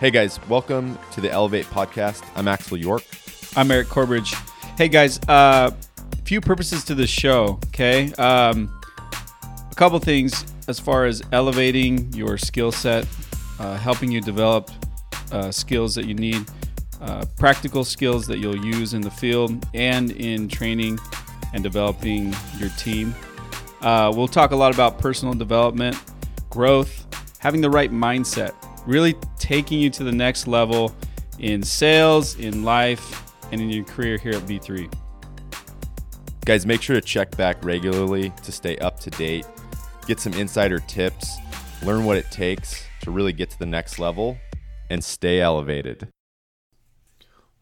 Hey guys, welcome to the Elevate podcast. I'm Axel York. I'm Eric Corbridge. Hey guys, uh, few purposes to this show. Okay, um, a couple things as far as elevating your skill set, uh, helping you develop uh, skills that you need, uh, practical skills that you'll use in the field and in training and developing your team. Uh, we'll talk a lot about personal development, growth, having the right mindset, really taking you to the next level in sales, in life, and in your career here at V3. Guys, make sure to check back regularly to stay up to date, get some insider tips, learn what it takes to really get to the next level, and stay elevated.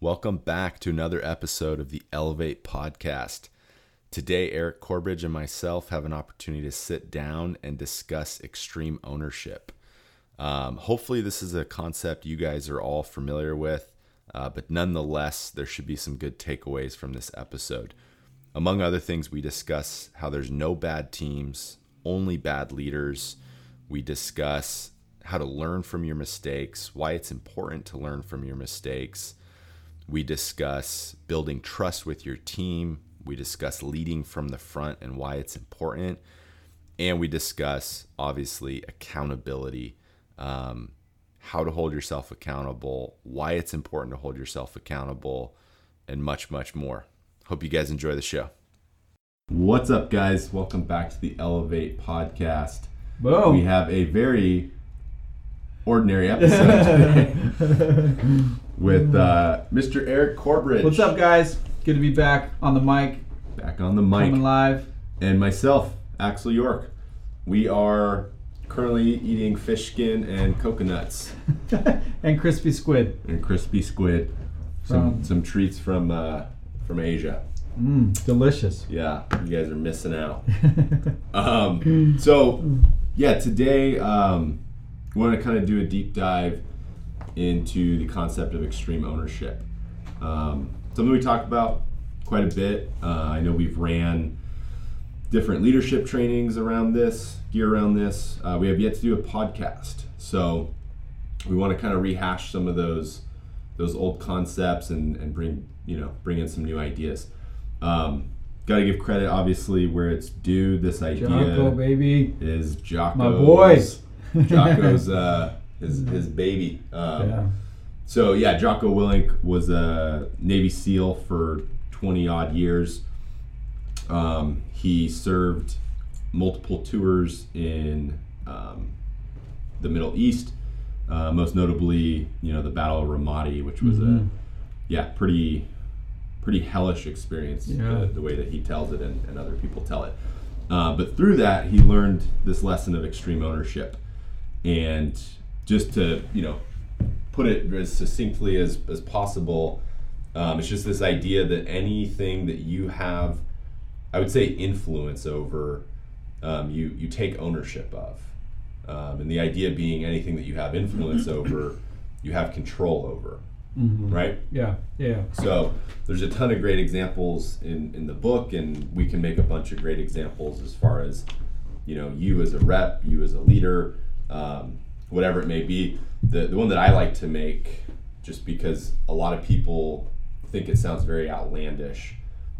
Welcome back to another episode of the Elevate podcast. Today, Eric Corbridge and myself have an opportunity to sit down and discuss extreme ownership. Um, hopefully, this is a concept you guys are all familiar with, uh, but nonetheless, there should be some good takeaways from this episode. Among other things, we discuss how there's no bad teams, only bad leaders. We discuss how to learn from your mistakes, why it's important to learn from your mistakes. We discuss building trust with your team. We discuss leading from the front and why it's important. And we discuss, obviously, accountability um, how to hold yourself accountable, why it's important to hold yourself accountable, and much, much more. Hope you guys enjoy the show. What's up, guys? Welcome back to the Elevate podcast. Boom. We have a very ordinary episode today with uh, Mr. Eric Corbridge. What's up, guys? Good to be back on the mic, Back on the mic. coming live. and myself, Axel York. We are currently eating fish skin and coconuts and crispy squid. and crispy squid. Some From- some treats from uh, from Asia. Mmm, delicious. Yeah, you guys are missing out. um, so yeah, today um, we want to kind of do a deep dive into the concept of extreme ownership. Um, something we talk about quite a bit. Uh, I know we've ran different leadership trainings around this, gear around this. Uh, we have yet to do a podcast, so we want to kind of rehash some of those those old concepts and, and bring you know bring in some new ideas. Um, Got to give credit, obviously, where it's due. This idea Jocko, baby. is Jocko's, My boys. Jocko's uh, his his baby. Um, yeah. so yeah, Jocko Willink was a Navy SEAL for 20 odd years. Um, he served multiple tours in um, the Middle East, uh, most notably, you know, the Battle of Ramadi, which was a Mhm. yeah pretty pretty hellish experience Yeah. the, the way that he tells it and, and other people tell it. Uh, but through that, he learned this lesson of extreme ownership, and just to you know put it as succinctly as, as possible, um, it's just this idea that anything that you have, I would say, influence over, um, you you take ownership of, um, and the idea being anything that you have influence over, you have control over, Mhm. right? Yeah. Yeah. So there's a ton of great examples in, in the book, and we can make a bunch of great examples as far as, you know, you as a rep, you as a leader, um, whatever it may be. The, the one that I like to make, just because a lot of people think it sounds very outlandish,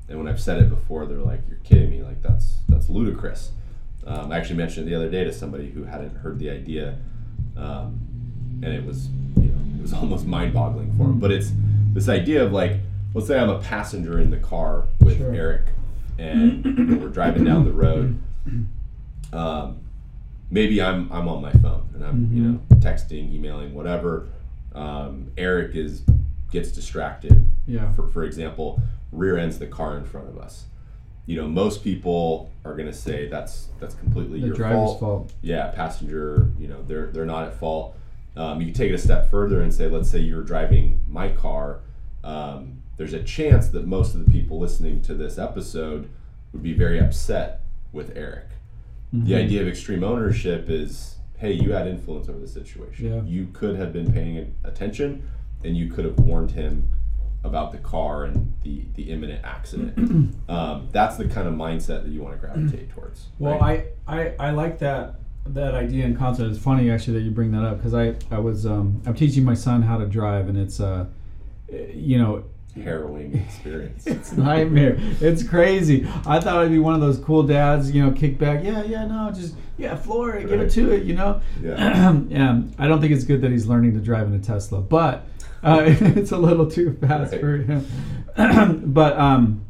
and when I've said it before, they're like, "You're kidding me! Like that's that's ludicrous." Um, I actually mentioned it the other day to somebody who hadn't heard the idea, um, and it was you know it was almost mind-boggling for him. But it's this idea of like, let's say I'm a passenger in the car with Sure. Eric, and we're driving down the road. Um, maybe I'm I'm on my phone and I'm you know texting, emailing, whatever. Um, Eric is gets distracted. Yeah. For for example, rear ends the car in front of us. You know, most people are going to say that's that's completely The your fault. fault. Yeah, passenger. You know, they're they're not at fault. Um, you can take it a step further and say, let's say you're driving my car. Um, there's a chance that most of the people listening to this episode would be very upset with Eric. The idea of extreme ownership is, hey, you had influence over the situation. Yeah. You could have been paying attention, and you could have warned him about the car and the the imminent accident. um, that's the kind of mindset that you want to gravitate towards. Well, right? I, I I like that that idea and concept. It's funny actually that you bring that up because I I was um, I'm teaching my son how to drive and it's uh you know harrowing experience. it's a nightmare. It's crazy. I thought I'd be one of those cool dads, you know, kick back. Yeah, yeah, no, just yeah, floor it, give it to it, you know. Yeah. yeah. I don't think it's good that he's learning to drive in a Tesla, but uh, it's a little too fast Right. for him. but um,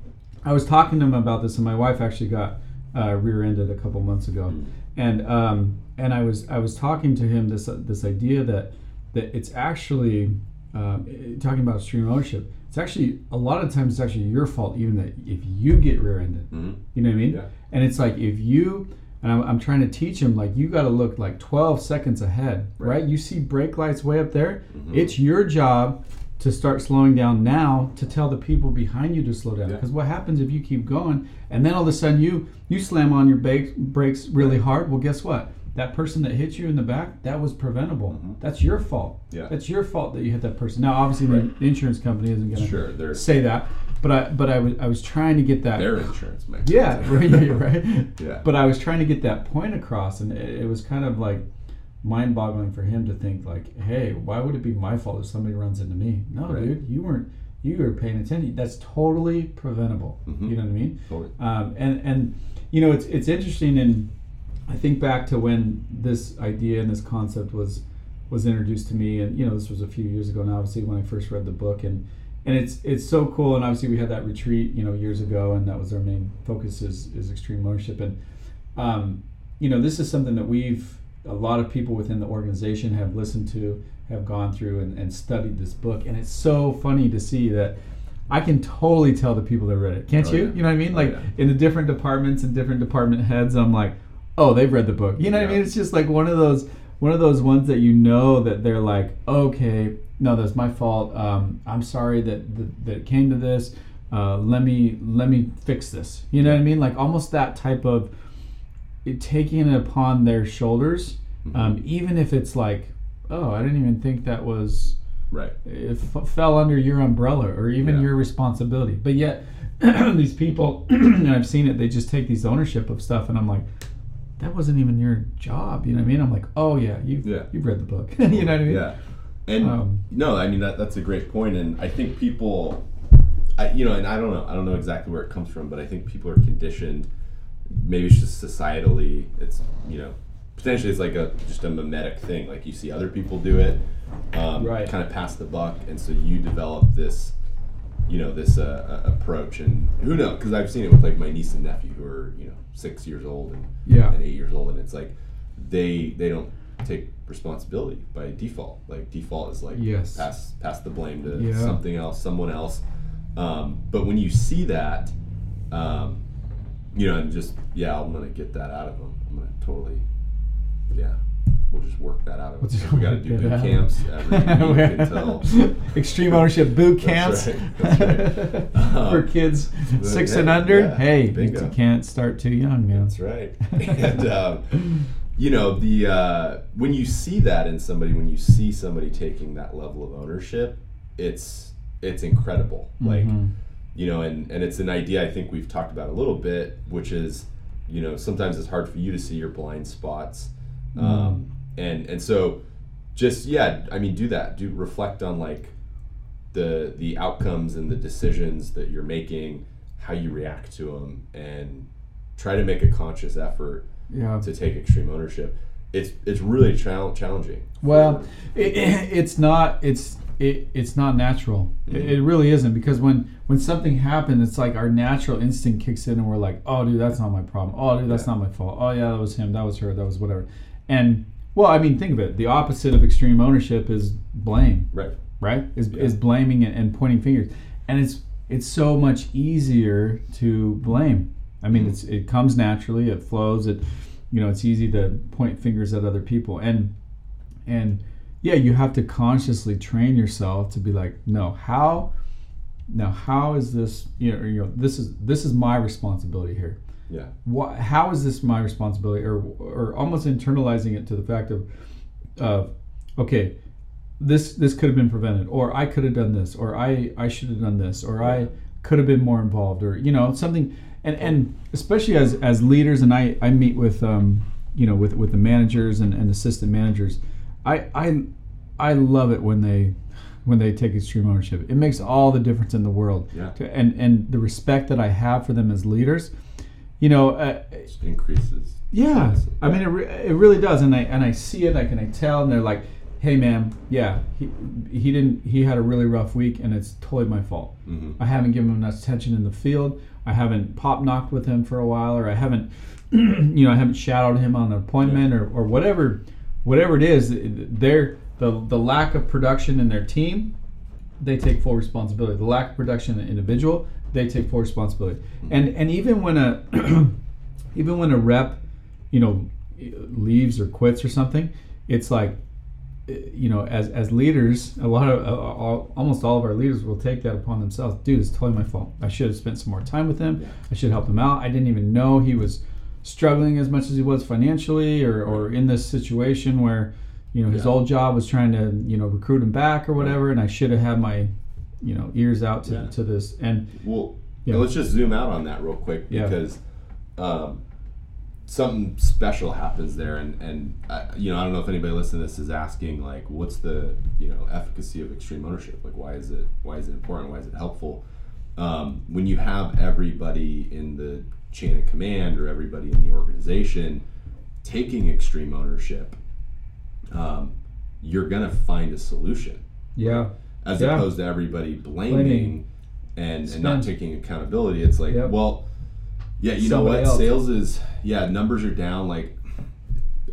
I was talking to him about this, and my wife actually got uh, rear-ended a couple months ago, Mm. and um, and I was I was talking to him this this idea that that it's actually um, talking about extreme ownership. It's actually a lot of times it's actually your fault, even that if you get rear-ended. Mhm. You know what I mean? Yeah. And it's like if you and I'm, I'm trying to teach him like you got to look like 12 seconds ahead, right? Right. You see brake lights way up there. Mhm. It's your job to start slowing down now to tell the people behind you to slow down. Yeah. Because what happens if you keep going and then all of a sudden you you slam on your brakes brakes really hard? Well, guess what? That person that hit you in the back, that was preventable. Mhm. That's your fault. Yeah. That's your fault that you hit that person. Now, obviously, Right. the insurance company isn't going to Sure, say that, but I but I was I was trying to get that. their insurance makes Yeah, right, yeah, right. Yeah. But I was trying to get that point across, and it, it was kind of like mind-boggling for him to think like, "Hey, why would it be my fault if somebody runs into me?" No, Right. dude, you weren't. You were paying attention. That's totally preventable. Mhm. You know what I mean? Totally. Um, and and you know, it's it's interesting, and I think back to when this idea and this concept was was introduced to me, and you know, this was a few years ago. now, obviously, when I first read the book, and and it's it's so cool. And obviously, we had that retreat, you know, years ago, and that was our main focus is is extreme ownership. And um, you know, this is something that we've a lot of people within the organization have listened to, have gone through and, and studied this book, and it's so funny to see that. I can totally tell the people that read it. Can't Oh, you? yeah. You know what I mean? Oh, Like yeah. in the different departments and different department heads, I'm like, oh, they've read the book. You know what I mean? It's just like one of those one of those ones that you know that they're like, okay, no, that's my fault. Um, I'm sorry that, that that it came to this. Uh, let me let me fix this. You know what I mean? Like almost that type of it, taking it upon their shoulders, Mm-hmm. um, even if it's like, oh, I didn't even think that was Right. it f- fell under your umbrella or even Yeah. your responsibility. But yet, these people, and I've seen it, they just take these ownership of stuff, and I'm like, that wasn't even your job. You know what I mean? I'm like, oh yeah, you've Yeah. you've read the book. you know what I mean? Yeah. And Um, no, I mean that that's a great point, and I think people, I you know, and I don't know, I don't know exactly where it comes from, but I think people are conditioned. Maybe it's just societally, it's you know, potentially it's like a just a mimetic thing. Like you see other people do it, um, Right. kind of pass the buck, and so you develop this, you know, this uh, uh, approach, and who knows? Because I've seen it with like my niece and nephew who are you know six years old and Yeah. and eight years old, and it's like they they don't take responsibility by default. Like default is like Yes. pass pass the blame to Yeah. something else, someone else. Um, but when you see that, um, you know, and just yeah, I'm gonna get that out of them. I'm gonna totally, yeah, we'll just work that out of We'll we got to do boot out. camps until Extreme ownership boot camps right, right. for kids six and under. yeah, hey, bingo. you can't start too young, man. That's right. and um, you know the uh, when you see that in somebody, when you see somebody taking that level of ownership, it's it's incredible. Like Mhm. you know, and and it's an idea I think we've talked about a little bit, which is you know sometimes it's hard for you to see your blind spots, um, and and so just yeah, I mean do that. Do reflect on like the the outcomes and the decisions that you're making, how you react to them, and try to make a conscious effort Yeah. to take extreme ownership. It's it's really chal- challenging. Well, it, it, it's not. It's it, it's not natural. It, mm-hmm. it really isn't because when when something happens, it's like our natural instinct kicks in, and we're like, "Oh, dude, that's not my problem. Oh, dude, that's Yeah. not my fault. Oh, yeah, that was him. That was her. That was whatever." And well, I mean, think of it. The opposite of extreme ownership is blame, right. right? Is, Yeah. is blaming and, and pointing fingers, and it's it's so much easier to blame. I mean, it's it comes naturally. It flows. It you know, it's easy to point fingers at other people, and and yeah, you have to consciously train yourself to be like, no, how now how is this you know, you know this is this is my responsibility here Yeah. what, how is this my responsibility or or almost internalizing it to the fact of of okay this this could have been prevented or i could have done this or i i should have done this or i could have been more involved or you know something and and especially as as leaders and i i meet with um you know, with with the managers and, and assistant managers, I I I love it when they when they take extreme ownership. It makes all the difference in the world. Yeah. And and the respect that I have for them as leaders, you know, uh, increases. yeah, I mean, it, re- it really does, and I and I see it. I can I tell, and they're like, "Hey, man, yeah, he he didn't. He had a really rough week, and it's totally my fault. Mhm. I haven't given him enough attention in the field. I haven't pop knocked with him for a while, or I haven't, you know, I haven't shadowed him on an appointment, or, or whatever, whatever it is. They're the the lack of production in their team. They take full responsibility. The lack of production in the individual, they take full responsibility. And and even when a even when a rep, you know, leaves or quits or something, it's like, you know, as as leaders, a lot of uh, all, almost all of our leaders will take that upon themselves. Dude, it's totally my fault. I should have spent some more time with him. I should help him out. I didn't even know he was struggling as much as he was financially, or or in this situation where, you know, his Yeah. old job was trying to you know recruit him back or whatever, and I should have had my, you know, ears out to, Yeah. to this. And Well, Yeah. let's just zoom out on that real quick Yeah. because um, something special happens there, and and uh, you know I don't know if anybody listening to this is asking like, what's the you know efficacy of extreme ownership? Like, why is it why is it important? Why is it helpful? Um, when you have everybody in the chain of command or everybody in the organization taking extreme ownership, um, you're gonna find a solution yeah, as Yeah. opposed to everybody blaming, Blaming. and, and not taking accountability. It's like, Yep. well, yeah, you know what? else. Sales is yeah, numbers are down. Like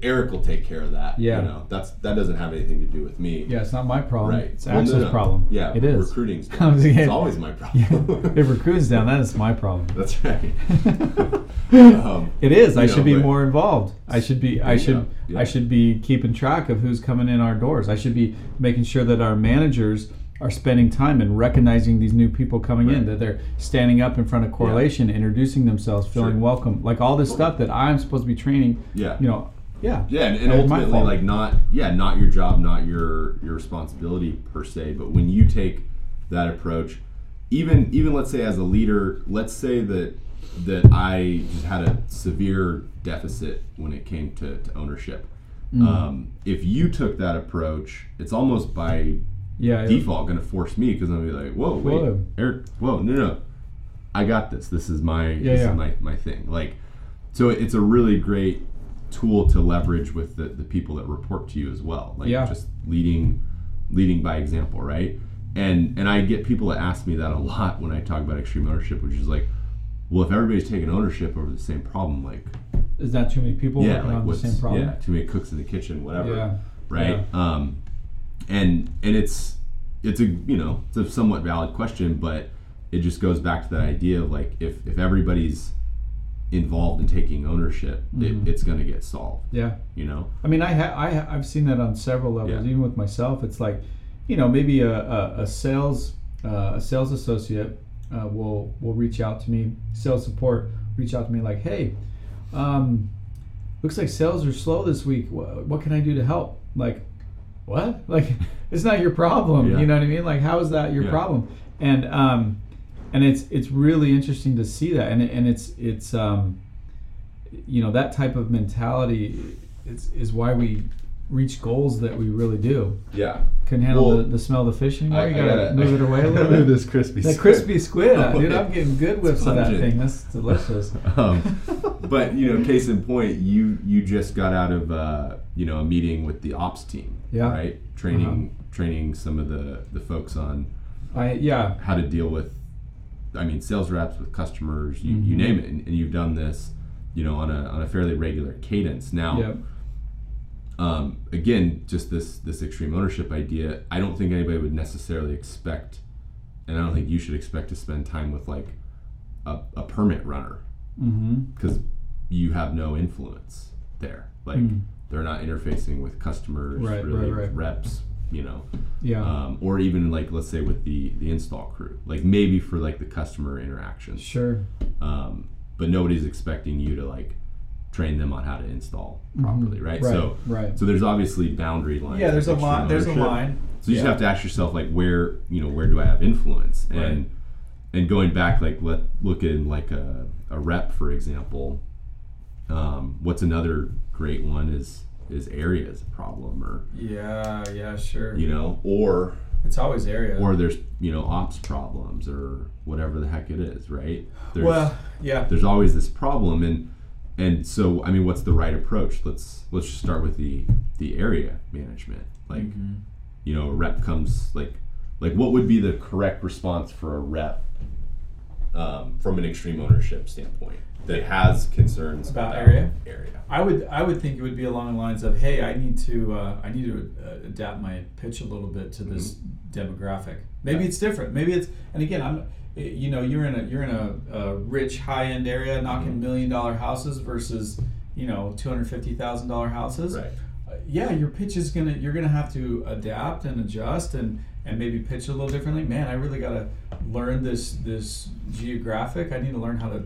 Eric will take care of that. Yeah. you know that's that doesn't have anything to do with me. yeah. It's not my problem. Right. It's Well, no, Axel's no. problem. Yeah, it is. Recruiting's down. it's getting- always my problem. if recruiting's down, that is my problem. that's right. um, It is. I You should know, be more involved. I should be. I should. Yeah. I should be keeping track of who's coming in our doors. I should be making sure that our managers are spending time and recognizing these new people coming in. That they're standing up in front of correlation, introducing themselves, feeling Sure. welcome, like all this stuff that I'm supposed to be training. yeah. You know. Yeah. Yeah, and, and ultimately, like not yeah, not your job, not your your responsibility per se. But when you take that approach, even even let's say as a leader, let's say that that I just had a severe deficit when it came to, to ownership. Mm. Um, if you took that approach, it's almost by Yeah. default going to force me because I'm gonna be like, whoa, wait, Whoa. Eric, whoa, no, no, I got this. This is my Yeah, this yeah. is my, my thing. Like, so it's a really great tool to leverage with the, the people that report to you as well. Like Yeah. just leading leading by example, right? And and I get people that ask me that a lot when I talk about extreme ownership, which is like, well, if everybody's taking ownership over the same problem, like Is that too many people yeah, working like on the what's same problem? yeah, too many cooks in the kitchen, whatever Yeah. right? Um, and and it's it's a you know it's a somewhat valid question, but it just goes back to that idea of like if if everybody's involved in taking ownership, Mhm. it, it's going to get solved. Yeah. You know, I mean, I ha- I ha- I've seen that on several levels, Yeah. even with myself. It's like, you know, maybe a, a, a sales uh, a sales associate uh, will will reach out to me, sales support reach out to me like, hey, um, looks like sales are slow this week. What, what can I do to help? Like, what? Like, it's not your problem. Yeah. You know what I mean? Like, how is that your Yeah. problem? And um, and it's it's really interesting to see that, and and it's it's um, you know that type of mentality is, is why we reach goals that we really do. yeah. Can handle Well, the, the smell of the fish anymore. I- you gotta, gotta- move it away a little Move bit. this crispy. That squid. crispy squid, uh, dude. I'm getting good whiffs of that thing. That's delicious. um, but you know, case in point, you you just got out of uh, you know a meeting with the ops team, Yeah. right? Training training some of the the folks on I yeah how to deal with i mean sales reps with customers you, you Mhm. name it and, and you've done this you know on a, on a fairly regular cadence now yep um, again just this this extreme ownership idea i don't think anybody would necessarily expect and i don't think you should expect to spend time with like a, a permit runner mm-hmm. because you have no influence there like Mm. They're not interfacing with customers Right, really right, with right. reps you know. Yeah. Um, or even like let's say with the the install crew like maybe for like the customer interaction, sure. Um, but nobody's expecting you to like train them on how to install Mhm. properly right? right so right. so there's obviously boundary lines yeah there's a line there's a line. So you just have to ask yourself like where you know where do i have influence? Right. and and going back like let look in like a, a rep for example Um, what's another great one is is area is a problem, or Yeah, yeah, sure. you know, or It's always area. or there's you know ops problems or whatever the heck it is, right? There's, well, yeah. there's always this problem, and and so I mean, what's the right approach? Let's let's just start with the the area management. Like, Mhm. you know, a rep comes like like what would be the correct response for a rep um, from an extreme ownership standpoint that has concerns About area? area. I would I would think it would be along the lines of, hey, I need to uh, I need to uh, adapt my pitch a little bit to this demographic. Maybe Yeah. it's different. Maybe it's and again I'm eh, you know you're in a you're in a, a rich high end area knocking Mhm. million dollar houses versus you know two hundred fifty thousand dollar houses. Right. Uh, yeah, your pitch is gonna you're gonna have to adapt and adjust and and maybe pitch a little differently. Man, I really gotta learn this this geographic. I need to learn how to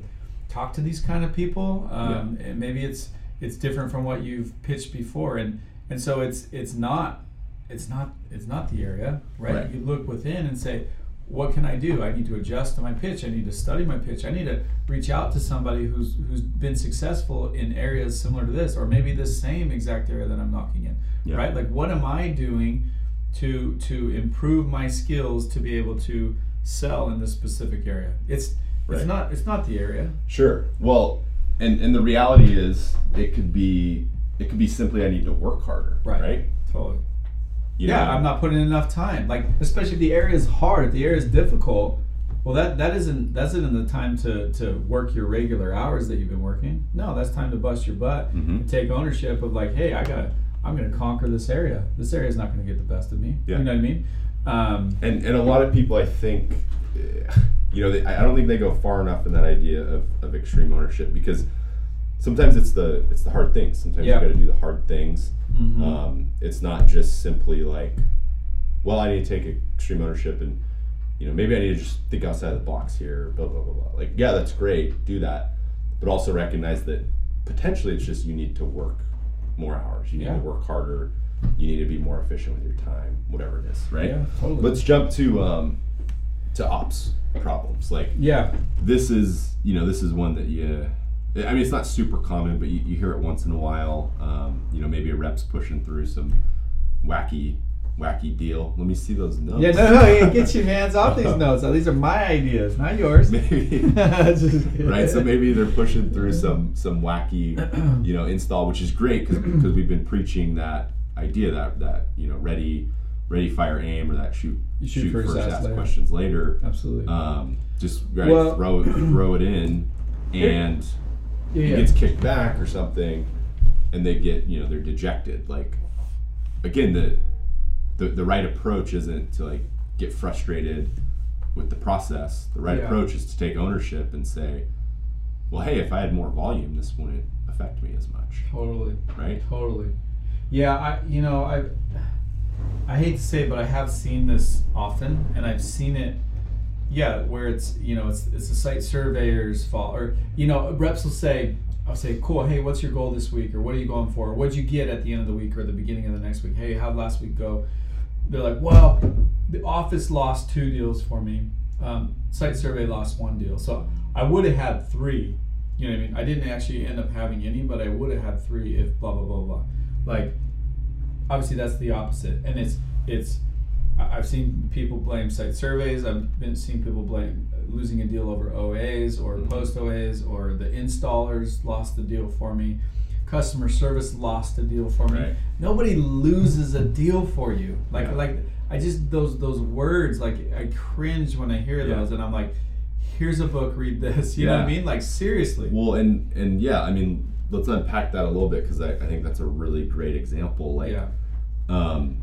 talk to these kind of people. Um, and maybe it's it's different from what you've pitched before, and and so it's it's not it's not it's not the area, right? Right. You look within and say. What can I do? I need to adjust to my pitch. I need to study my pitch. I need to reach out to somebody who's who's been successful in areas similar to this, or maybe the same exact area that I'm knocking in Yeah. right like what am i doing to to improve my skills to be able to sell in this specific area it's Right. it's not it's not the area Sure. Well, and and the reality is, it could be it could be simply I need to work harder. Right. Right. totally You yeah know? i'm not putting in enough time like especially if the area is hard if the area is difficult well that that isn't that's isn't the time to to work your regular hours that you've been working no that's time to bust your butt Mhm. and take ownership of like hey i gotta i'm gonna conquer this area this area is not gonna get the best of me Yeah. you know what i mean um, And and a lot of people, I think, eh, you know, they, I don't think they go far enough in that idea of, of extreme ownership because sometimes it's the it's the hard things. Sometimes Yeah. you got to do the hard things. mhm. Um, it's not just simply like, well, I need to take extreme ownership and you know maybe I need to just think outside the box here. Blah blah blah blah. Like yeah, that's great. Do that, but also recognize that potentially it's just you need to work more hours. You need Yeah. to work harder. You need to be more efficient with your time. Whatever it is, right? yeah totally Let's jump to um, to ops problems. Like yeah this is you know this is one that you. I mean, it's not super common, but you, you hear it once in a while. Um, you know, maybe a rep's pushing through some wacky, wacky deal. Let me see those notes. Yeah, no, no, hey, get your hands off these notes. These are my ideas, not yours. maybe right. So maybe they're pushing through some some wacky, you know, install, which is great because because we've been preaching that idea that that you know ready, ready, fire, aim, or that shoot You shoot first, ask later. questions later. absolutely. Um, just right, Well- throw it throw it in, and yeah, yeah. gets kicked back or something, and they get you know they're dejected. Like again, the the the right approach isn't to like get frustrated with the process. The right Yeah. approach is to take ownership and say, well, hey, if I had more volume, this wouldn't affect me as much, totally, right? totally. Yeah, I, you know, I, I hate to say it, but I have seen this often, and I've seen it. Yeah, where it's you know it's it's the site surveyor's fault, or you know reps will say, I'll say, cool, hey, what's your goal this week, or what are you going for, or what'd you get at the end of the week or the beginning of the next week? Hey, how'd last week go? They're like, well, the office lost two deals for me. Um, site survey lost one deal, so I would have had three. You know what I mean? I didn't actually end up having any, but I would have had three if blah blah blah blah. Like, obviously that's the opposite, and it's it's. I've seen people blame site surveys. I've been seeing people blame losing a deal over OAs or Mhm. post OAs, or the installers lost the deal for me. Customer service lost a deal for me. Right. Nobody loses a deal for you. Like Yeah. like I just those those words like I cringe when I hear Yeah. those, and I'm like, here's a book, read this. You know what I mean? Like seriously. Well, and and yeah, I mean, let's unpack that a little bit because I, I think that's a really great example. Like, yeah. um,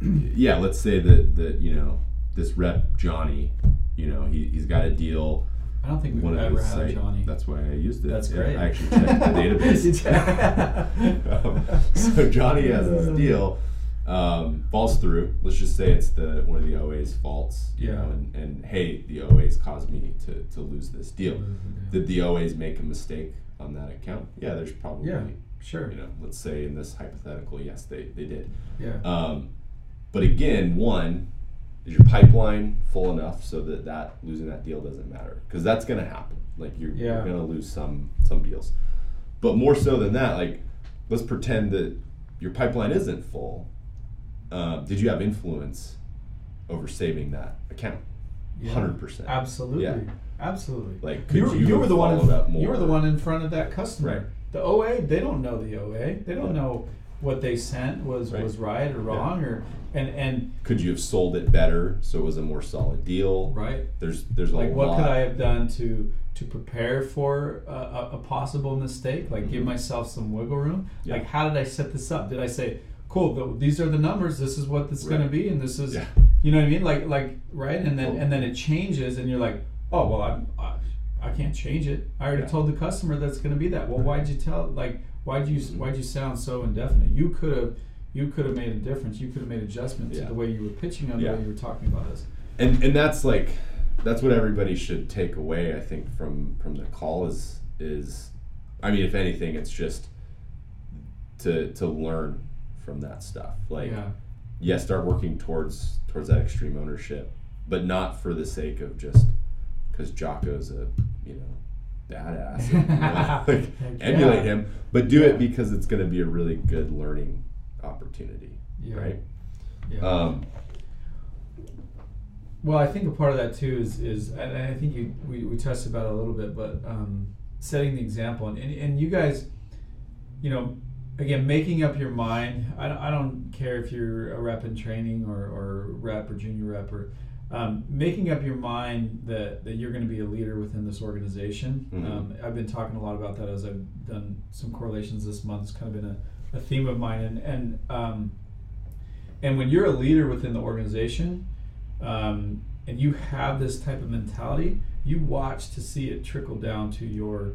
yeah, let's say that that you know this rep Johnny, you know, he he's got a deal. I don't think we've ever had a site- Johnny. That's why I used it. That's great. I actually checked the database. um, so Johnny has this deal, um, falls through. Let's just say it's the one of the OA's faults. You Yeah. know, and, and hey, the OA's caused me to, to lose this deal. Did the OA's make a mistake on that account? Yeah, there's probably. Yeah, sure. You know, let's say in this hypothetical, yes, they, they did. Yeah. Um, but again, one, is your pipeline full enough so that that losing that deal doesn't matter? Because that's going to happen. Like you're, Yeah. you're going to lose some some deals. but more so than that, like let's pretend that your pipeline isn't full. Um, did you have influence over saving that account? Yeah. Hundred percent. Absolutely. Yeah. Absolutely. Like, could you, were- you you were the one. In, you were the one in front of that customer. Right. The OA, they don't know the OA. They don't know what they sent was Right. was right or wrong or and and Could you have sold it better so it was a more solid deal? right. There's there's a Like what lot. could I have done to to prepare for a, a, a possible mistake? Like give Mhm. myself some wiggle room. Yeah. Like how did I set this up? Did I say, cool, th- these are the numbers. This is what it's going to be, and this is Yeah. you know what I mean? Like like right, and then Well- and then it changes, and you're like, oh well, I'm, I I can't change it. I already Yeah. told the customer that's going to be that. Well, why'd you tell? Like why'd you why'd you sound so indefinite? You could have. You could have made a difference. You could have made adjustments Yeah. to the way you were pitching on Yeah. the way you were talking about us. and and that's like that's what everybody should take away i think from from the call is is i mean if anything it's just to to learn from that stuff like yeah. yeah start working towards towards that extreme ownership but not for the sake of just because jocko's a you know badass and, you know, like, Heck emulate yeah. him but do Yeah. it because it's going to be a really good learning opportunity Yeah. right Yeah. um, Well, I think a part of that too is is and I think you we, we touched about it a little bit, but um, setting the example and, and and you guys, you know, again making up your mind. I don't, I don't care if you're a rep in training or, or rep or junior rep or um, making up your mind that, that you're going to be a leader within this organization. Mhm. Um, I've been talking a lot about that as I've done some correlations this month. It's kind of been a, a theme of mine and and um, and when you're a leader within the organization um, and you have this type of mentality, you watch to see it trickle down to your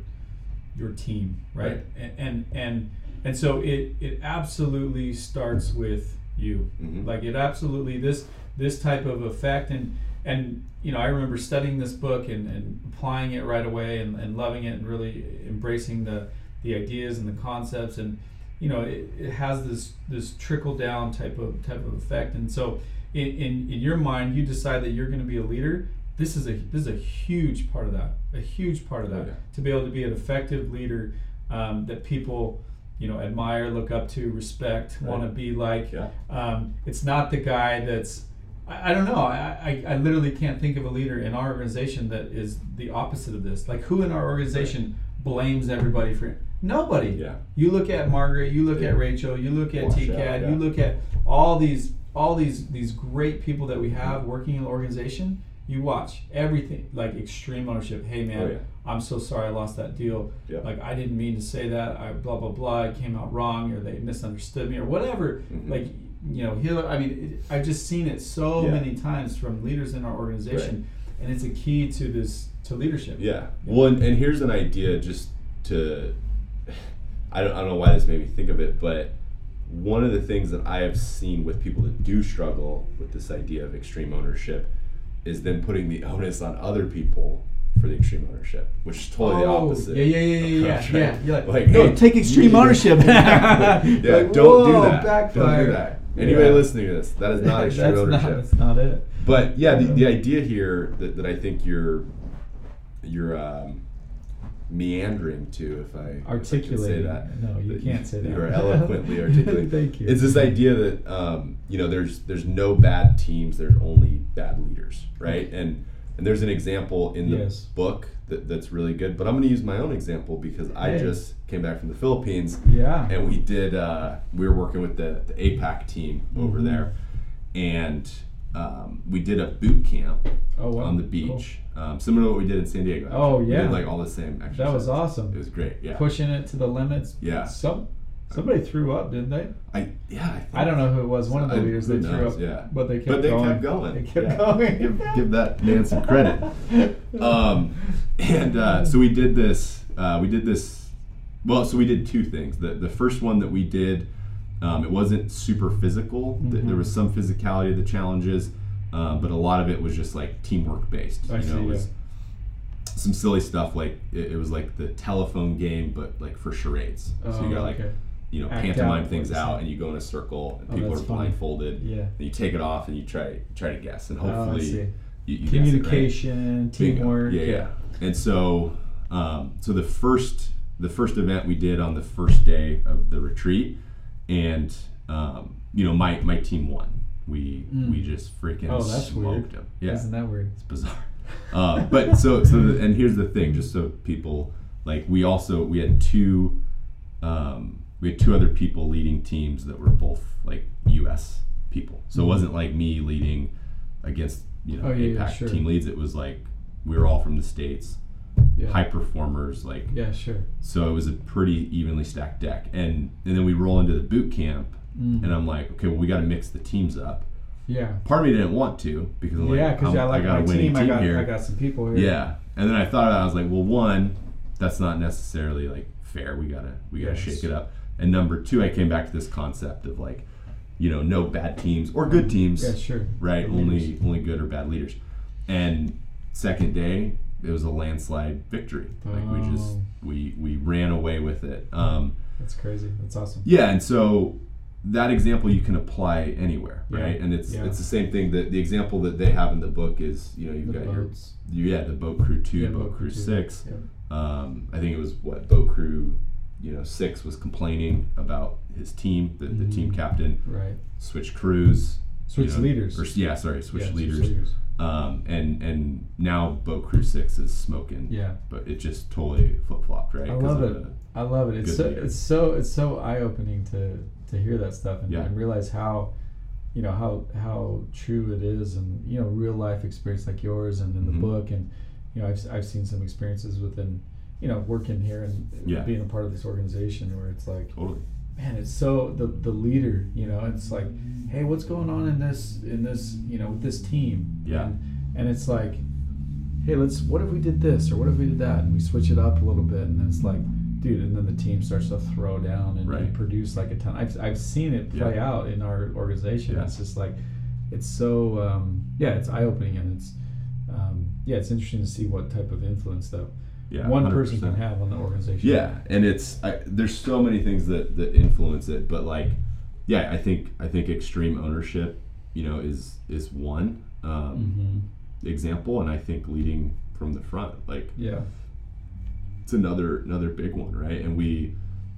your team, right? Right. And, and and and so it it absolutely starts with you. mhm. Like it absolutely this this type of effect. And and you know I remember studying this book and, and applying it right away and, and loving it and really embracing the the ideas and the concepts. And you know it, it has this this trickle down type of type of effect. And so in, in, in your mind you decide that you're going to be a leader. This is a this is a huge part of that a huge part of that. To be able to be an effective leader um, that people you know admire look up to respect want to be like. Yeah. Um, it's not the guy that's I, I don't know I, I, I literally can't think of a leader in our organization that is the opposite of this like who in our organization blames everybody for nobody yeah you look at Margaret, you look Yeah. at Rachel, you look at Wash out, TCAD, yeah. you look at all these all these these great people that we have working in the organization. You watch everything like extreme ownership. Hey man, Oh, yeah. I'm so sorry I lost that deal. Yeah. Like I didn't mean to say that. I blah blah blah. It came out wrong, or they misunderstood me, or whatever. Mhm. Like you know, here I mean, it, I've just seen it so Yeah. many times from leaders in our organization, and it's a key to this to leadership. Yeah. Well, and, and here's an idea just to, I don't, I don't know why this made me think of it, but one of the things that I have seen with people that do struggle with this idea of extreme ownership is then putting the onus on other people for the extreme ownership, which is totally the Oh, opposite. Yeah, yeah, yeah, yeah, approach, yeah. right? yeah. Like, no, hey, take extreme ownership. yeah, Like, don't do whoa, that. Don't do that. Anybody Yeah. listening to this, that is not extreme that's ownership. Not, that's not it. But yeah, the, the idea here that, that I think you're you're um, meandering to, if I say that. No, you that can't say that. You are eloquently articulating. Thank you. It's this idea that um, you know there's there's no bad teams. There's only bad leaders, right? And and there's an example in the Yes. book that, that's really good. But I'm going to use my own example because I Hey. just came back from the Philippines Yeah. and we did uh, we were working with the, the APAC team over Mhm. there, and um, we did a boot camp Oh, wow. on the beach, um, similar to what we did in San Diego. Oh, actually. we yeah. did like all the same exercises. That was awesome. It was great. Yeah, Pushing it to the limits. Yeah. Somebody threw up, didn't they? I yeah. I, think, I don't know who it was. One of the leaders they threw knows, up. yeah. But they kept But they going. kept going. They kept Yeah. going. give, give that man some credit. Um, and uh, so we did this. Uh, we did this. Well, so we did two things. The the first one that we did, um, it wasn't super physical. Th- There was some physicality of the challenges, uh, but a lot of it was just like teamwork based. I you know, see, it was yeah. some silly stuff like it, it was like the telephone game, but like for charades. so you Oh, got like okay. You know Act pantomime out things out, and you go in a circle, and Oh, people are funny. blindfolded. Yeah. And you take it off, and you try try to guess, and Oh, hopefully see. you, you right? Communication, Bingo. teamwork. Yeah, yeah. And so, um, so the first the first event we did on the first day of the retreat, and um, you know my my team won. We we just freaking Oh, that's weird. them. Yeah, Isn't that weird? it's bizarre. Uh, but so so the, and here's the thing, just so people like we also we had two um, we had two other people leading teams that were both like U.S. people. So it wasn't like me leading against you know Mm-hmm. Oh, yeah, yeah, sure. team leads. It was like we were all from the states, Yeah. high performers. Like Yeah, sure. so it was a pretty evenly stacked deck. And and then we roll into the boot camp, Mm. and I'm like, okay, well we got to mix the teams up. Yeah. Part of me didn't want to because I'm like, yeah, because I'm- I like got my a winning team. I got here. I got some people here. Yeah, and then I thought about it, I was like, well, one, that's not necessarily like fair. We gotta we gotta Yes. shake it up. And number two, I came back to this concept of like, you know, no bad teams or good teams, Yeah, sure. right? The Only leaders. only good or bad leaders. And second day, it was a landslide victory. Like we just Oh. we we ran away with it. Um, That's crazy. That's awesome. yeah, and so that example you can apply anywhere, Yeah, right? And it's yeah. it's the same thing that the example that they have in the book is you know you've The got your boats. you, yeah, the boat crew two, Yeah, boat, crew two. six. Um, I think it was what boat crew, you know, six was complaining about his team, the, the team captain Right. switched crews, Switch you know, leaders. or yeah, sorry, switch Yeah, leaders. Um, and and now boat crew six is smoking, Yeah. but it just totally flip flopped, right? I love it. I love it. It's so, leader. it's so it's so eye opening to to hear that stuff and, Yeah. and realize how you know how how true it is and you know real life experience like yours and in Mhm. the book and you know I've, I've seen some experiences within you know working here and Yeah. being a part of this organization where it's like totally. man it's so the the leader you know it's like hey what's going on in this in this you know with this team Yeah. and, and it's like hey let's what if we did this or what if we did that and we switch it up a little bit and then it's like dude and then the team starts to throw down and, Right. produce like a ton I've, I've seen it play Yeah. out in our organization Yeah. it's just like it's so um, yeah it's eye-opening and it's um, yeah it's interesting to see what type of influence that Yeah, one person 100%. can have on the organization Yeah, and it's I, there's so many things that that influence it, but like, yeah, I think I think extreme ownership, you know, is is one um, hmm example, and I think leading from the front, like yeah it's another another big one, right? And we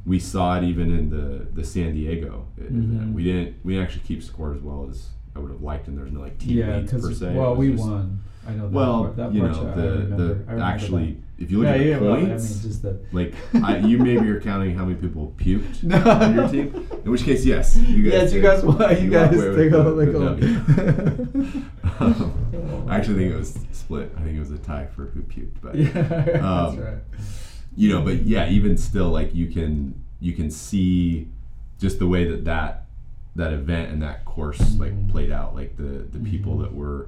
we saw it even in the the San Diego event. Mhm. We didn't we didn't actually keep score as well as I would have liked, and there's no like team yeah per se. Well we just- won I know that Well, part, that you know the. I the remember actually, that. If you look yeah, at the yeah, well, I mean, points, like I, you maybe are counting how many people puked No. on your team. In which case, yes, you guys. yes, you guys, won. you, You guys walk away with take home like a. I actually think it was split. I think it was a tie for who puked, but yeah, that's Um, right. you know, but yeah, even still, like you can you can see just the way that that that event and that course like Mhm. played out. Like the the people Mhm. that were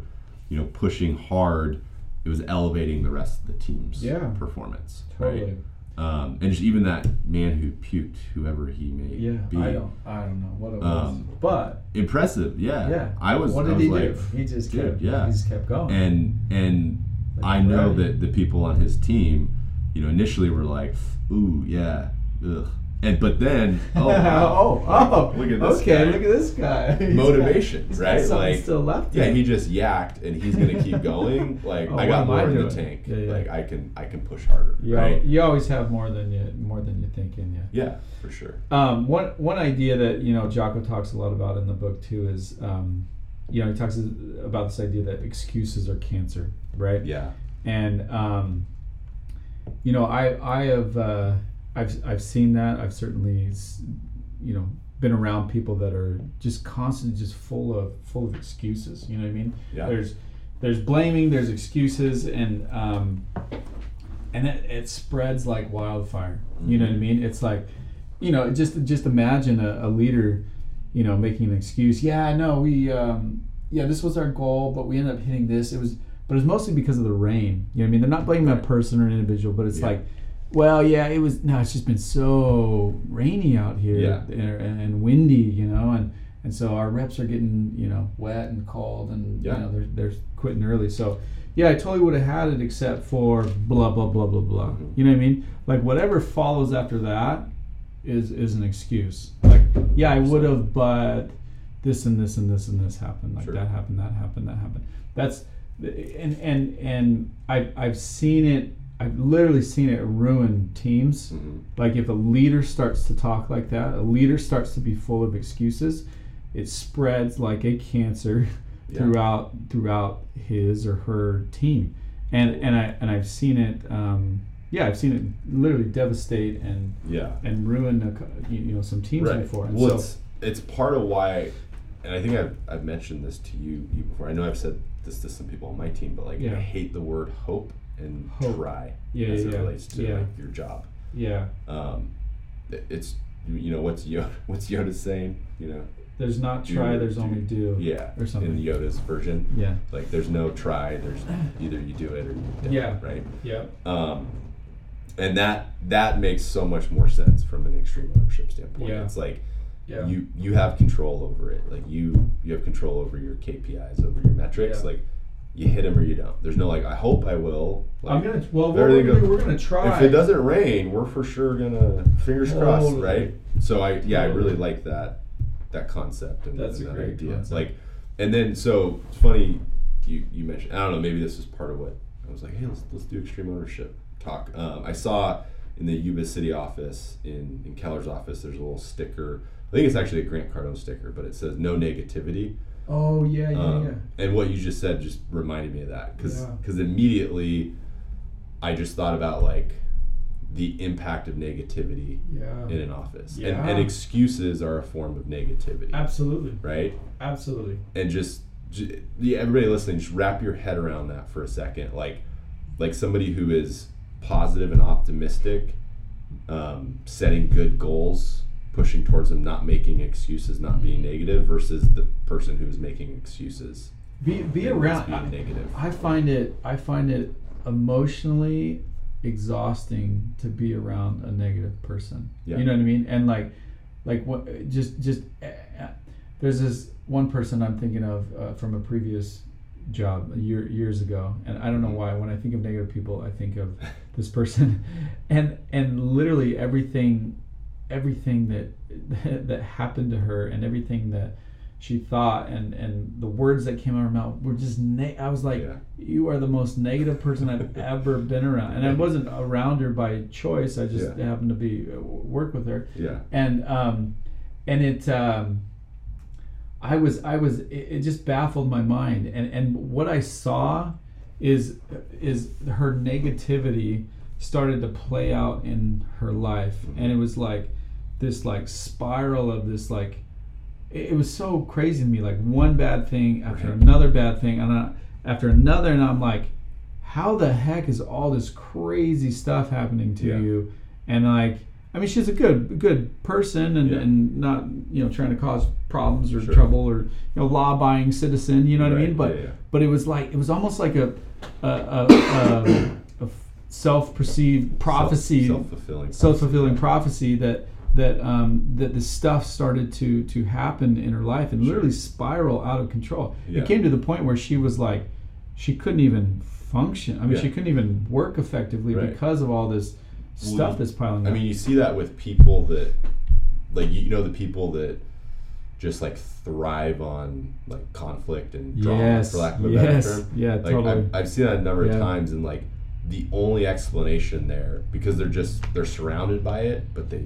you know pushing hard, it was elevating the rest of the team's Yeah. performance. Totally. Right. Um, and just even that man who puked, whoever he may Yeah, be, I don't, I don't know what it was, Um, but impressive. Yeah, yeah, I was. What did was he like, do? He just dude, kept, yeah. he just kept going. and and Like, I know right. that the people on his team, you know, initially were like, "Ooh, yeah, ugh," and but then, oh, wow, oh, oh, look at this Okay, guy. look at this guy. Motivation, got, right? Like, still left. yeah, in he just yacked, and he's gonna keep going. Like, Oh, I got more I in the tank. Yeah, yeah. Like, I can, I can push harder, You, right? al- you always have more than you more than you think in you. Yeah, for sure. Um, one one idea that you know Jocko talks a lot about in the book too is um, you know he talks about this idea that excuses are cancer, right? Yeah, And um, you know I I have uh, I've I've seen that I've certainly you know been around people that are just constantly just full of full of excuses. You know what I mean? yeah, there's there's blaming there's excuses and um and it, it spreads like wildfire you know what i mean it's like you know just just imagine a, a leader you know making an excuse yeah no we um yeah this was our goal but we ended up hitting this it was but it's mostly because of the rain you know what i mean they're not blaming a person or an individual but it's Yeah. like well yeah it was no it's just been so rainy out here Yeah. and, and windy you know and and so our reps are getting you know wet and cold and Yeah. you know they're, they're quitting early so yeah i totally would have had it except for blah blah blah blah blah Mhm. you know what i mean like whatever follows after that is is an excuse like yeah i would have but this and this and this and this happened like Sure. that happened that happened that happened that's and and and i i've seen it I've literally seen it ruin teams. Mhm. Like if a leader starts to talk like that, a leader starts to be full of excuses, it spreads like a cancer Yeah. throughout throughout his or her team. And and I and I've seen it. Um, yeah, I've seen it literally devastate and Yeah. and ruin a, you you know some teams right. before. And Well, so it's it's part of why, and I think I've, I've mentioned this to you, you before. I know I've said this to some people on my team, but like Yeah. I hate the word hope and try Yeah, as yeah, it relates to Yeah. like your job. yeah, Um, it's you know what's Yoda what's Yoda saying? You know, there's not Do- try, there's do- only do. yeah, Or something. in Yoda's version. Yeah. Like there's no try. There's either you do it or you don't. Yeah. Right. Yeah. Um, and that that makes so much more sense from an extreme ownership standpoint. Yeah. It's like Yeah. you you have control over it. Like you you have control over your KPIs, over your metrics. Yeah. Like you hit them or you don't. There's no like I hope I will. Like, I'm gonna. Well, we're gonna do, we're gonna try. If it doesn't rain, we're for sure gonna fingers crossed, Totally. right? So I yeah I really like that that concept and, That's that great idea. concept. Like, and then so it's funny you you mentioned I don't know maybe this is part of what I was like hey let's let's do extreme ownership talk. Um, I saw in the Yuba City office in in Keller's office there's a little sticker. I think it's actually a Grant Cardone sticker, but it says no negativity. Oh yeah, yeah, Um, yeah. And what you just said just reminded me of that because Yeah. immediately I just thought about like the impact of negativity Yeah. in an office, and, Yeah. and excuses are a form of negativity, Absolutely. right? Absolutely. And just, j yeah, everybody listening, just wrap your head around that for a second, like like somebody who is positive and optimistic, um, setting good goals, pushing towards them, not making excuses, not being negative, versus the person who is making excuses. Be be around. being I, negative. I find it. I find it emotionally exhausting to be around a negative person. Yeah. You know what I mean? And like, like what? Just just. Uh, there's this one person I'm thinking of uh, from a previous job year years ago, and I don't know why. When I think of negative people, I think of this person, and and literally everything, everything that that happened to her, and everything that she thought, and and the words that came out of her mouth were just. Ne- I was like, Yeah. you are the most negative person I've ever been around, and I wasn't around her by choice. I just Yeah. happened to be uh, work with her Yeah, and um, and it um, I was I was it, it just baffled my mind and and what I saw is is her negativity started to play out in her life and it was like this like spiral of this like it, it was so crazy to me like one bad thing after Right. another bad thing and I, after another and I'm like how the heck is all this crazy stuff happening to Yeah. you and like I mean she's a good good person and, Yeah. and not you know trying to cause problems or Sure. trouble or you know law abiding citizen you know what I mean but yeah, but it was like it was almost like a a, a, a, a self perceived prophecy self fulfilling, self fulfilling prophecy that that um, that the stuff started to to happen in her life and Sure. literally spiral out of control. Yeah. It came to the point where she was like, she couldn't even function. I mean, Yeah. she couldn't even work effectively Right. because of all this stuff you- that's piling up. I up. mean, you see that with people that, like, you know, the people that just like thrive on like conflict and drama, yes, for lack of a yes, better term. yeah, Like, totally. I've, I've seen that a number Yeah. of times, and like, the only explanation there because they're just they're surrounded by it, but they,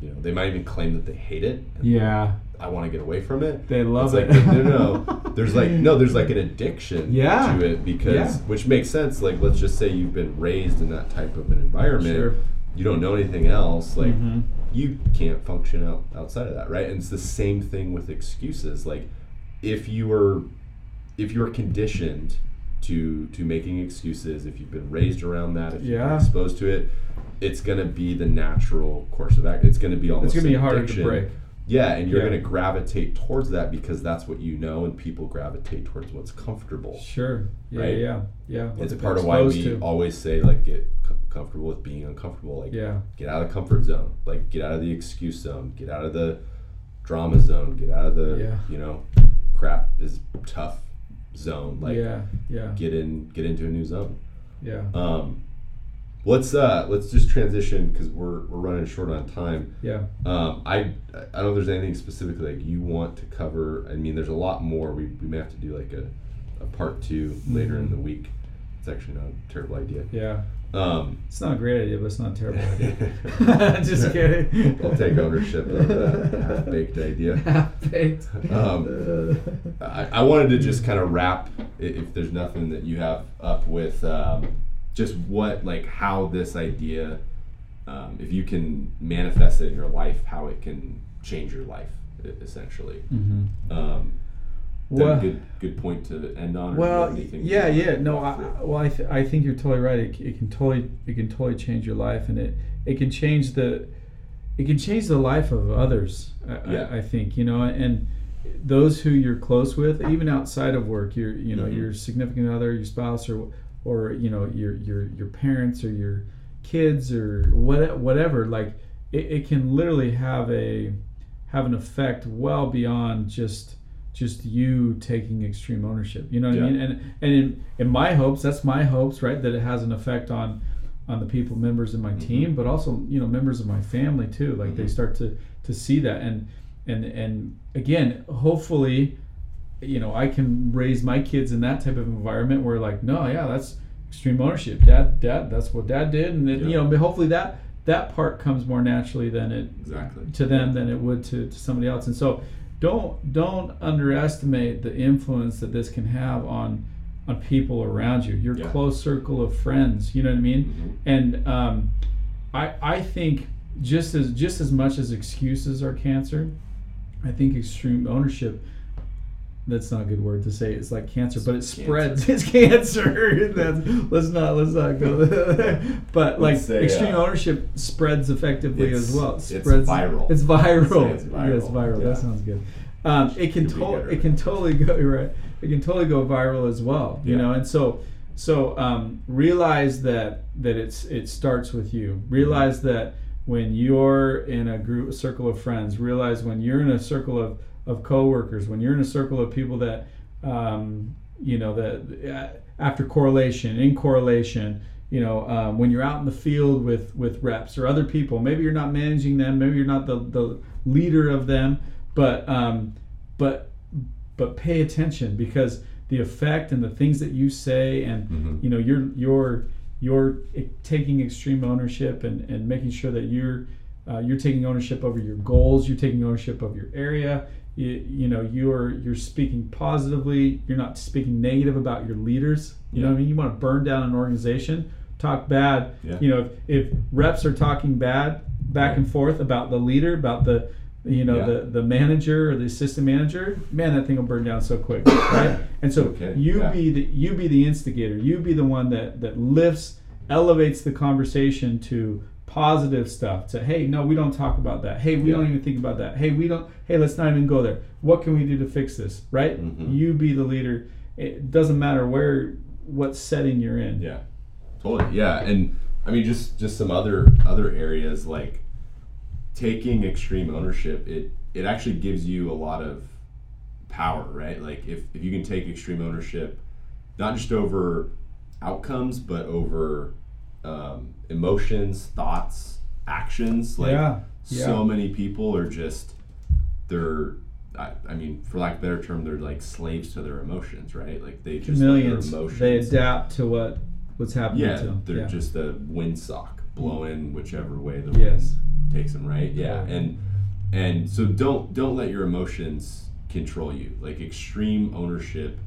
you know, they might even claim that they hate it. yeah, I want to get away from it. they love it's it. like no, no, no. There's like no, there's like an addiction Yeah. to it because Yeah. which makes sense. Like let's just say you've been raised in that type of an environment. Sure. You don't know anything else. Like Mhm. you can't function out outside of that, right? And it's the same thing with excuses. Like if you were if you're conditioned to to making excuses, if you've been raised around that, if you've been exposed to it, it's gonna be the natural course of act. It's gonna be almost it's gonna be an harder addiction. to break. Yeah, and you're Yeah. going to gravitate towards that because that's what you know, and people gravitate towards what's comfortable. Sure. Yeah, Right? yeah, yeah. It's What part of why we to. always say like get comfortable with being uncomfortable. Like Yeah. get out of comfort zone. Like get out of the excuse zone. Get out of the drama zone. Get out of the Yeah. you know crap is tough zone. Like yeah, yeah, get in get into a new zone. yeah, Um, let's uh let's just transition because we're we're running short on time. yeah. Um, I I don't know if there's anything specifically like you want to cover. I mean, there's a lot more. We, we may have to do like a, a part 2 later in Mhm. the week. It's actually not a terrible idea. Yeah. Um, It's not a great idea, but it's not a terrible idea. Just kidding. I'll take ownership of that half baked idea. Half-baked. Um, I, I wanted to just kind of wrap, if there's nothing that you have up with, um, just what, like, how this idea, um, if you can manifest it in your life, how it can change your life, essentially. Mhm. Um, that Well- a good, good point to end on? or do you Well, have anything you yeah, yeah. No, I, well, I, th- I think you're totally right. It, it can totally it can totally change your life, and it it can change the it can change the life of others. I, Yeah. I, I think you know, and those who you're close with, even outside of work, your you know Mhm. your significant other, your spouse, or or you know your your your parents or your kids or what whatever. Like it, it can literally have a have an effect well beyond just just you taking extreme ownership. You know what I mean? And and in, in my hopes, that's my hopes, right? That it has an effect on on the people members in my Mm-hmm. team, but also you know members of my family too. Like they Mhm. start to to see that and and and again, hopefully, you know, I can raise my kids in that type of environment where like, no, yeah, that's extreme ownership. Dad, dad, that's what dad did, and then, you know, but hopefully that that part comes more naturally than it Exactly. to them than it would to, to somebody else. And so don't don't underestimate the influence that this can have on on people around you, your Yeah. close circle of friends. You know what I mean? Mhm. And um, I I think just as just as much as excuses are cancer, I think extreme ownership. That's not a good word to say. It's like cancer, but it spreads. It's cancer. That's, let's not let's not go there. But like say, extreme uh, ownership spreads effectively as well. It it's viral. It's viral. It's viral. Yes, viral. Yeah. That sounds good. Um, it can to- it can totally go right. It can totally go viral as well. You Yeah. know, and so so um, realize that that it's it starts with you. Realize that when you're in a group, a circle of friends. Realize when you're in a circle of of coworkers. When you're in a circle of people that um, you know that uh, after correlation, in correlation. You know, um, when you're out in the field with with reps or other people, maybe you're not managing them, maybe you're not the the leader of them, but um, but but pay attention because the effect and the things that you say and Mhm. you know you're you're you're taking extreme ownership and, and making sure that you're uh, you're taking ownership over your goals you're taking ownership of your area you, you know you're you're speaking positively. You're not speaking negative about your leaders. You know what i mean? You want to burn down an organization talk bad. Yeah. you know if, if reps are talking bad back and forth about the leader about the you know Yeah. the the manager or the assistant manager man that thing will burn down so quick right? And so Okay, you yeah. be the you be the instigator. You be the one that that lifts elevates the conversation to positive stuff to hey no we don't talk about that hey we Yeah. don't even think about that hey we don't hey let's not even go there what can we do to fix this right Mhm. you be the leader it doesn't matter where what setting you're in Yeah, totally. Yeah, and I mean, just just some other other areas like taking extreme ownership. It it actually gives you a lot of power, right? Like if if you can take extreme ownership, not just over outcomes, but over um, emotions, thoughts, actions. Like Yeah, so yeah. many people are just they're. I, I mean, for lack of a better term, they're like slaves to their emotions, right? Like they just millions emotions. they adapt to what what's happening Yeah, to them they're yeah. just a windsock blowing whichever way the yes wind takes them, right? Yeah, and and so don't don't let your emotions control you. Like extreme ownership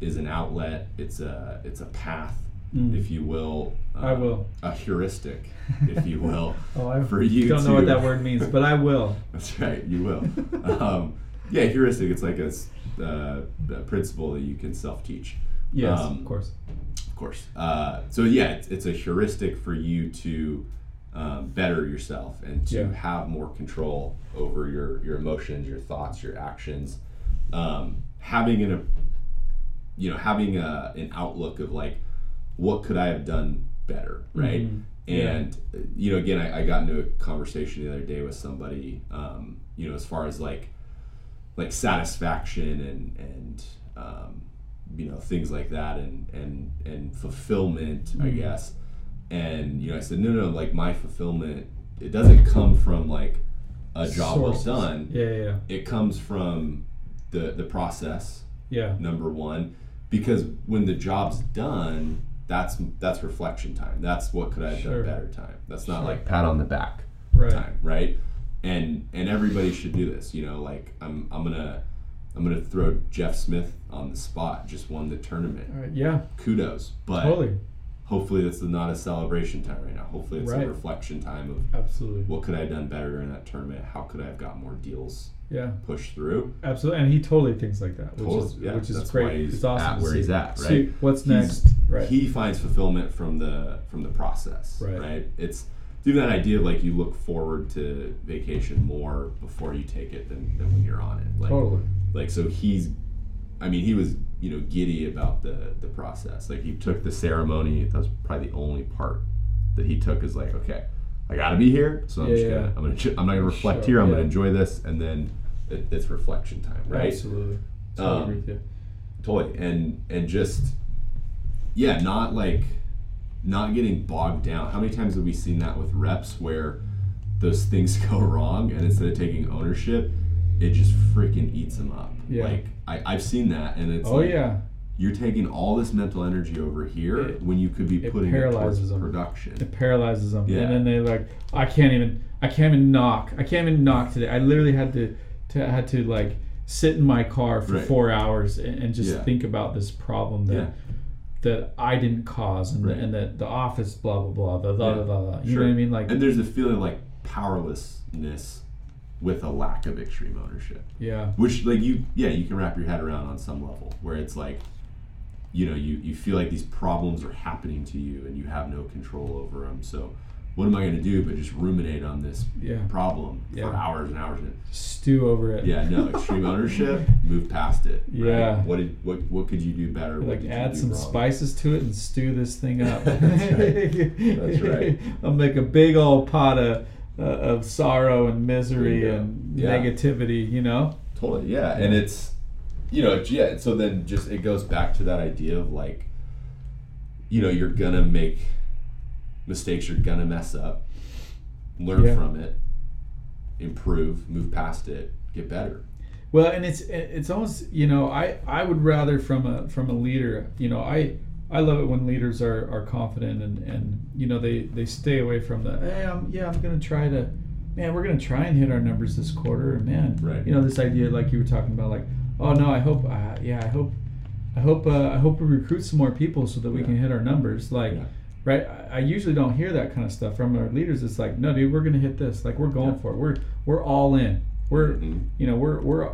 is an outlet. It's a it's a path, Mm. if you will. I um, will. a heuristic, if you will. oh I for you don't know what that word means but I will That's right, you will. um, yeah, heuristic. It's like a, uh, a principle that you can self teach. yes Um, of course Of course. Uh, so yeah, it's, it's a heuristic for you to um, better yourself and to Yeah. have more control over your your emotions, your thoughts, your actions. Um, having an, a, you know, having a, an outlook of like, what could I have done better, right? Mhm. And uh, you know, again, I, I got into a conversation the other day with somebody, um, you know, as far as like like satisfaction and and um, you know things like that and and and fulfillment i Mhm. guess and you know i said no no like my fulfillment it doesn't come from like a job Sources. well done yeah yeah yeah it comes from the the process yeah number one because when the job's done that's that's reflection time. That's what could I have Sure. done better time. That's not Sure. like pat on the back Right. time, right? And and everybody should do this. You know, like I'm I'm gonna I'm gonna throw Jeff Smith on the spot. Just won the tournament. Right. Yeah. Kudos, but Totally. hopefully that's not a celebration time right now. Hopefully it's Right. a reflection time of Absolutely. what could I have done better during that tournament? How could I have got more deals Yeah. push through? Absolutely. And he totally thinks like that, which Totally, is yeah, which is great. he's it's awesome at where see. he's at, right? what's He's- next? Right. He finds fulfillment from the from the process, Right. right? It's even that idea of like you look forward to vacation more before you take it than, than when you're on it. Like, totally. like so he's I mean, he was, you know, giddy about the the process. Like he took the ceremony, that was probably the only part that he took is like, okay, I gotta be here, so I'm Yeah, just gonna I'm gonna I'm not gonna reflect Sure, here, I'm yeah. gonna enjoy this and then it, it's reflection time, right? Absolutely. Totally Um, agree with you. totally and and just yeah not like not getting bogged down how many times have we seen that with reps where those things go wrong and instead of taking ownership it just freaking eats them up Yeah. like I, i've seen that and it's Oh like yeah. you're taking all this mental energy over here It- when you could be it putting it towards paralyzes 'em. production It paralyzes them, Yeah. and then they like, I can't even, I can't even knock. I can't even knock today. I literally had to, to had to like sit in my car for Right. four hours and, and just Yeah. think about this problem that Yeah. that I didn't cause, and, Right. and that the office, blah blah blah, blah blah Yeah. blah blah. blah. You Sure. know what I mean? Like, and there's a feeling like powerlessness with a lack of extreme ownership yeah, which like you yeah you can wrap your head around on some level where it's like you know you, you feel like these problems are happening to you and you have no control over them so what am i going to do but just ruminate on this yeah. problem Yeah. for hours and hours and Stew over it. yeah no extreme ownership move past it right? Yeah. what did what what could you do better Like add some wrong? spices to it and stew this thing up. That's right. That's right. I'll make a big old pot of, uh, of sorrow and misery There you go. and Yeah. negativity. You know. Totally, yeah. And it's, you know, yeah. So then just it goes back to that idea of like, you know, you're gonna make mistakes, you're gonna mess up, learn Yeah. from it, improve, move past it, get better. Well, and it's it's almost you know I I would rather from a from a leader you know I I love it when leaders are, are confident and, and you know they, they stay away from the hey I'm, yeah I'm gonna try to man we're gonna try and hit our numbers this quarter and man Right. you know this idea like you were talking about like oh no I hope uh, yeah I hope I hope uh, I hope we recruit some more people so that we Yeah. can hit our numbers like Yeah. Right I, I usually don't hear that kind of stuff from our leaders it's like no dude we're gonna hit this like we're going Yeah. for it we're we're all in we're Mhm. you know we're we're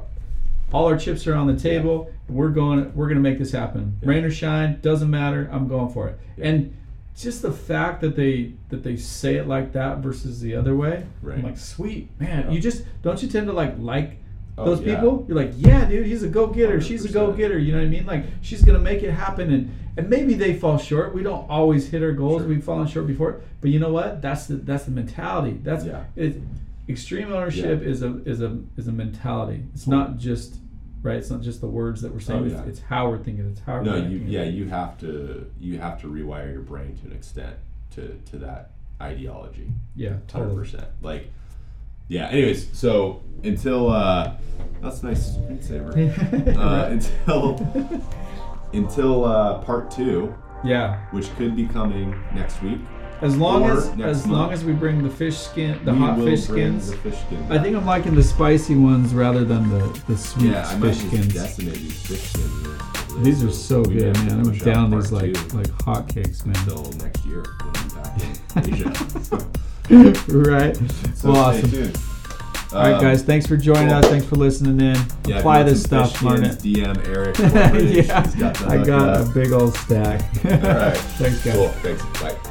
all our chips are on the table. We're going. We're going to make this happen. Yeah. Rain or shine, doesn't matter. I'm going for it. Yeah. And just the fact that they that they say it like that versus the other way, Right. I'm like, sweet man. Yeah. You just don't you tend to like like Oh, those yeah. people? You're like, yeah, dude, he's a go getter. She's a go getter. You know what I mean? Like she's gonna make it happen. And and maybe they fall short. We don't always hit our goals. Sure. We've fallen short before. But you know what? That's the that's the mentality. That's Yeah. it. Extreme ownership Yeah. is a is a is a mentality. It's not just right. It's not just the words that we're saying. Oh, it's, yeah. it's how we're thinking. It's how No, we're you yeah you have to you have to rewire your brain to an extent to to that ideology. yeah, hundred totally. percent. Like, yeah. Anyways, so until uh, that's a nice screensaver. uh, until until uh, part two, yeah, which could be coming next week. as long as as long as we bring the fish skin, the we hot fish skins. The fish skin. I think I'm liking the spicy ones rather than the the sweet yeah, I fish skins. decimate these fish skins. These are so we good, man. I'm down these like two like hotcakes, man. until next year when I'm back in Asia. right. so well, stay awesome. tuned. All right, Um, guys. Thanks for joining cool. us. Thanks for listening in. Yeah, Apply this stuff, fish learn it. DM Eric. Yeah, He's got the I got up. a big old stack. All right. Thanks, guys. Cool. Thanks. Bye.